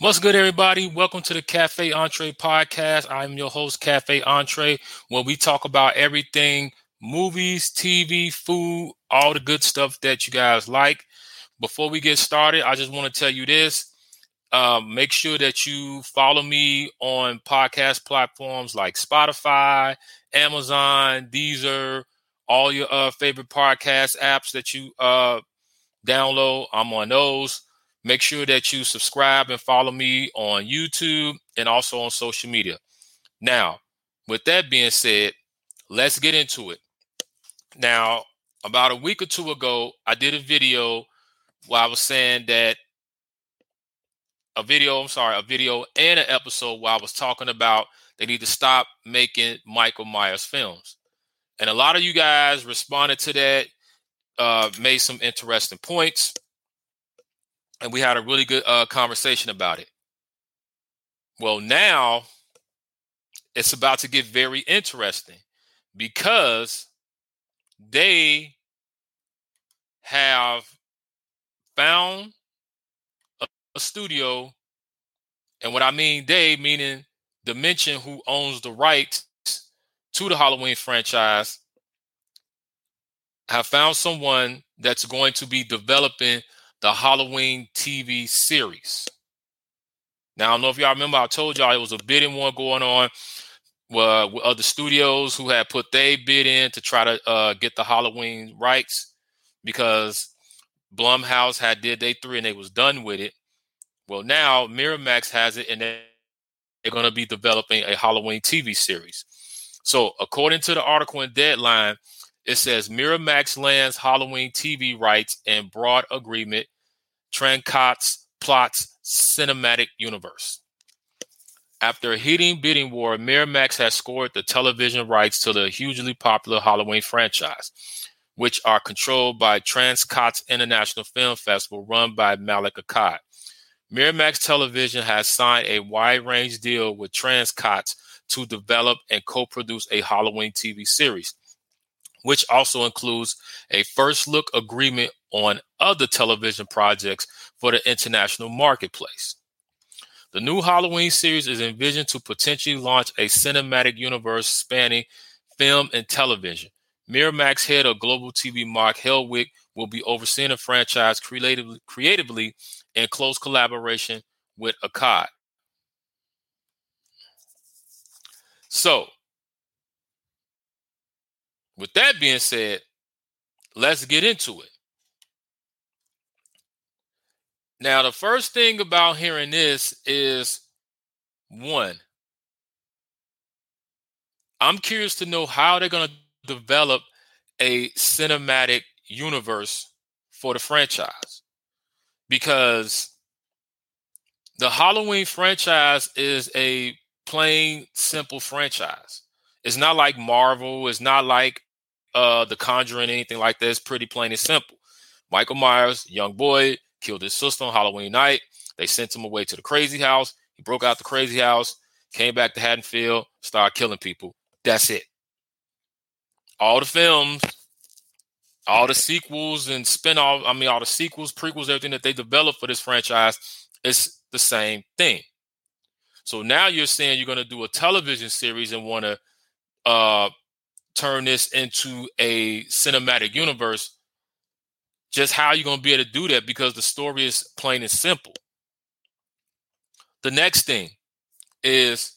What's good, everybody? Welcome to the Cafe Entree podcast. I'm your host, Cafe Entree, where we talk about everything movies, TV, food, all the good stuff that you guys like. Before we get started, I just want to tell you this. Um, make sure that you follow me on podcast platforms like Spotify, Amazon, Deezer, all your uh, favorite podcast apps that you uh, download. I'm on those. Make sure that you subscribe and follow me on YouTube and also on social media. Now, with that being said, let's get into it. Now, about a week or two ago, I did a video where I was saying that a video, I'm sorry, a video and an episode where I was talking about they need to stop making Michael Myers films. And a lot of you guys responded to that, uh, made some interesting points and we had a really good uh, conversation about it. Well, now it's about to get very interesting because they have found a, a studio, and what I mean they, meaning Dimension, who owns the rights to the Halloween franchise, have found someone that's going to be developing the Halloween TV series. Now, I don't know if y'all remember, I told y'all it was a bidding war going on uh, with other studios who had put their bid in to try to uh, get the Halloween rights because Blumhouse had did day three and they was done with it. Well, now Miramax has it and they're going to be developing a Halloween TV series. So, according to the article in Deadline, it says Miramax lands Halloween TV rights and broad agreement. Trancas plots cinematic universe. After a heating bidding war, Miramax has scored the television rights to the hugely popular Halloween franchise, which are controlled by Trancas International Film Festival run by Malek Akkad. Miramax Television has signed a wide range deal with Trancas to develop and co produce a Halloween TV series which also includes a first look agreement on other television projects for the international marketplace. The new Halloween series is envisioned to potentially launch a cinematic universe spanning film and television. Miramax head of global TV Marc Helwig will be overseeing the franchise creatively, creatively in close collaboration with Akkad. So, with that being said, let's get into it. Now, the first thing about hearing this is one, I'm curious to know how they're going to develop a cinematic universe for the franchise because the Halloween franchise is a plain, simple franchise. It's not like Marvel, it's not like uh The Conjuring, anything like that. It's pretty plain and simple. Michael Myers, young boy, killed his sister on Halloween night. They sent him away to the crazy house. He broke out the crazy house, came back to Haddonfield, started killing people. That's it. All the films, all the sequels and spin-off, I mean, all the sequels, prequels, everything that they developed for this franchise it's the same thing. So now you're saying you're going to do a television series and want to uh, turn this into a cinematic universe, just how you going to be able to do that because the story is plain and simple. The next thing is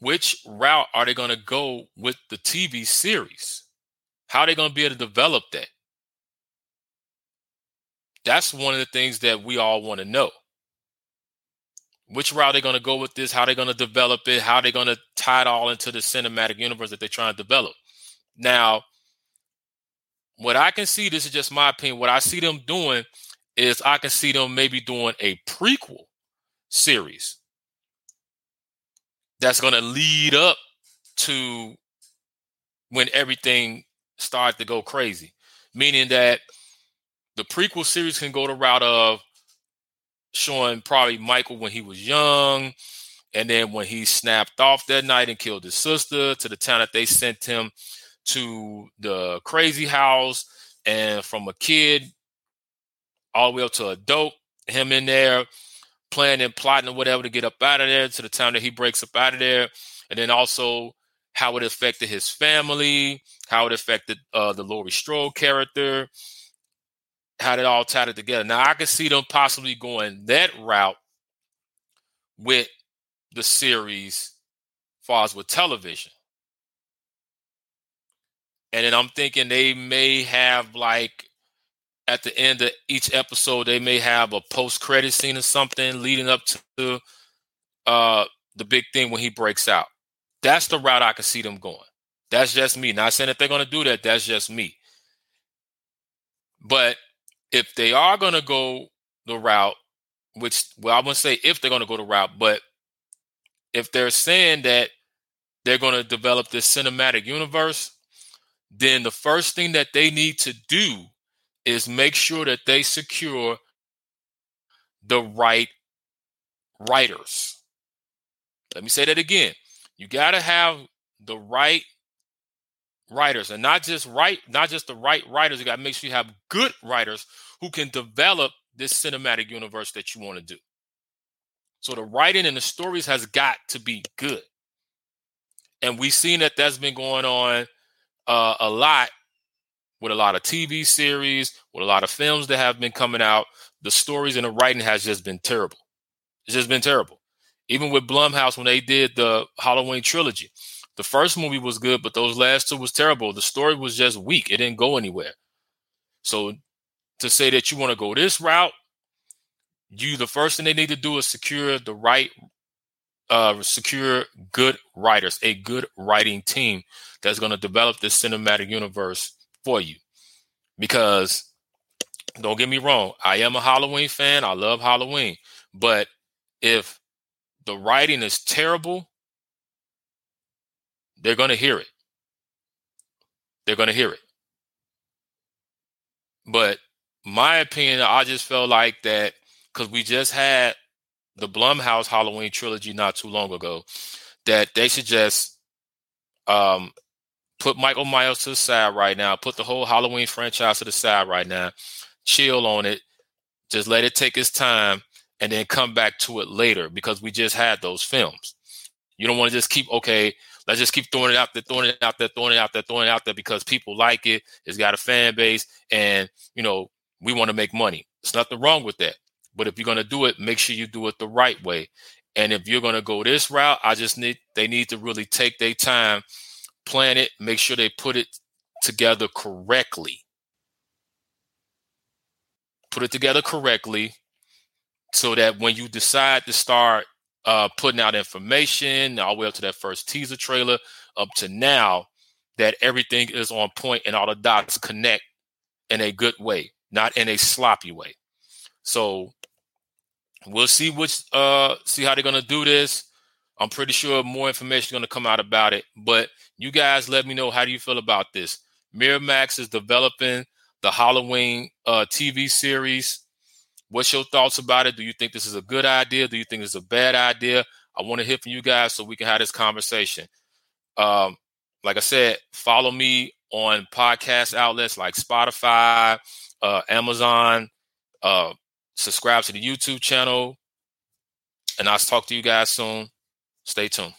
which route are they going to go with the TV series? How are they going to be able to develop that? That's one of the things that we all want to know which route they're going to go with this, how they're going to develop it, how they're going to tie it all into the cinematic universe that they're trying to develop. Now, what I can see, this is just my opinion, what I see them doing is I can see them maybe doing a prequel series that's going to lead up to when everything starts to go crazy. Meaning that the prequel series can go the route of showing probably Michael when he was young, and then when he snapped off that night and killed his sister, to the town that they sent him to the crazy house, and from a kid all the way up to adult, him in there planning, and plotting, or whatever to get up out of there to the time that he breaks up out of there, and then also how it affected his family, how it affected uh, the Laurie Strode character, how it all tied it together. Now I can see them possibly going that route with the series, far as with television. And then I'm thinking they may have like at the end of each episode, they may have a post credit scene or something leading up to uh, the big thing when he breaks out. That's the route I can see them going. That's just me. Not saying that they're going to do that. That's just me. But if they are going to go the route, which, well, I wouldn't say if they're going to go the route, but if they're saying that they're going to develop this cinematic universe, then the first thing that they need to do is make sure that they secure the right writers. Let me say that again. You got to have the right writers and not just right not just the right writers you got to make sure you have good writers who can develop this cinematic universe that you want to do. So the writing and the stories has got to be good. And we've seen that that's been going on uh, a lot with a lot of tv series with a lot of films that have been coming out. The stories and the writing has just been terrible. It's just been terrible. Even with blumhouse when they did the halloween trilogy the first movie was good, but those last two was terrible. The story was just weak. It didn't go anywhere. So to say that you want to go this route, you the first thing they need to do is secure the right uh secure good writers, a good writing team that's going to develop this cinematic universe for you. Because don't get me wrong, I am a Halloween fan. I love Halloween. But if the writing is terrible, they're going to hear it. They're going to hear it. But my opinion, I just felt like that because we just had the Blumhouse Halloween trilogy not too long ago, that they should just um, put Michael Myers to the side right now, put the whole Halloween franchise to the side right now, chill on it, just let it take its time, and then come back to it later because we just had those films. You don't want to just keep okay. Let's just keep throwing it out there, throwing it out there, throwing it out there, throwing it out there because people like it. It's got a fan base, and you know we want to make money. It's nothing wrong with that. But if you're gonna do it, make sure you do it the right way. And if you're gonna go this route, I just need they need to really take their time, plan it, make sure they put it together correctly. Put it together correctly so that when you decide to start uh, putting out information all the way up to that first teaser trailer up to now that everything is on point and all the dots connect in a good way, not in a sloppy way. So we'll see which uh see how they're gonna do this. I'm pretty sure more information is gonna come out about it. But you guys let me know how do you feel about this. Miramax is developing the Halloween uh TV series What's your thoughts about it? Do you think this is a good idea? Do you think it's a bad idea? I want to hear from you guys so we can have this conversation. Um, like I said, follow me on podcast outlets like Spotify, uh, Amazon. Uh, subscribe to the YouTube channel, and I'll talk to you guys soon. Stay tuned.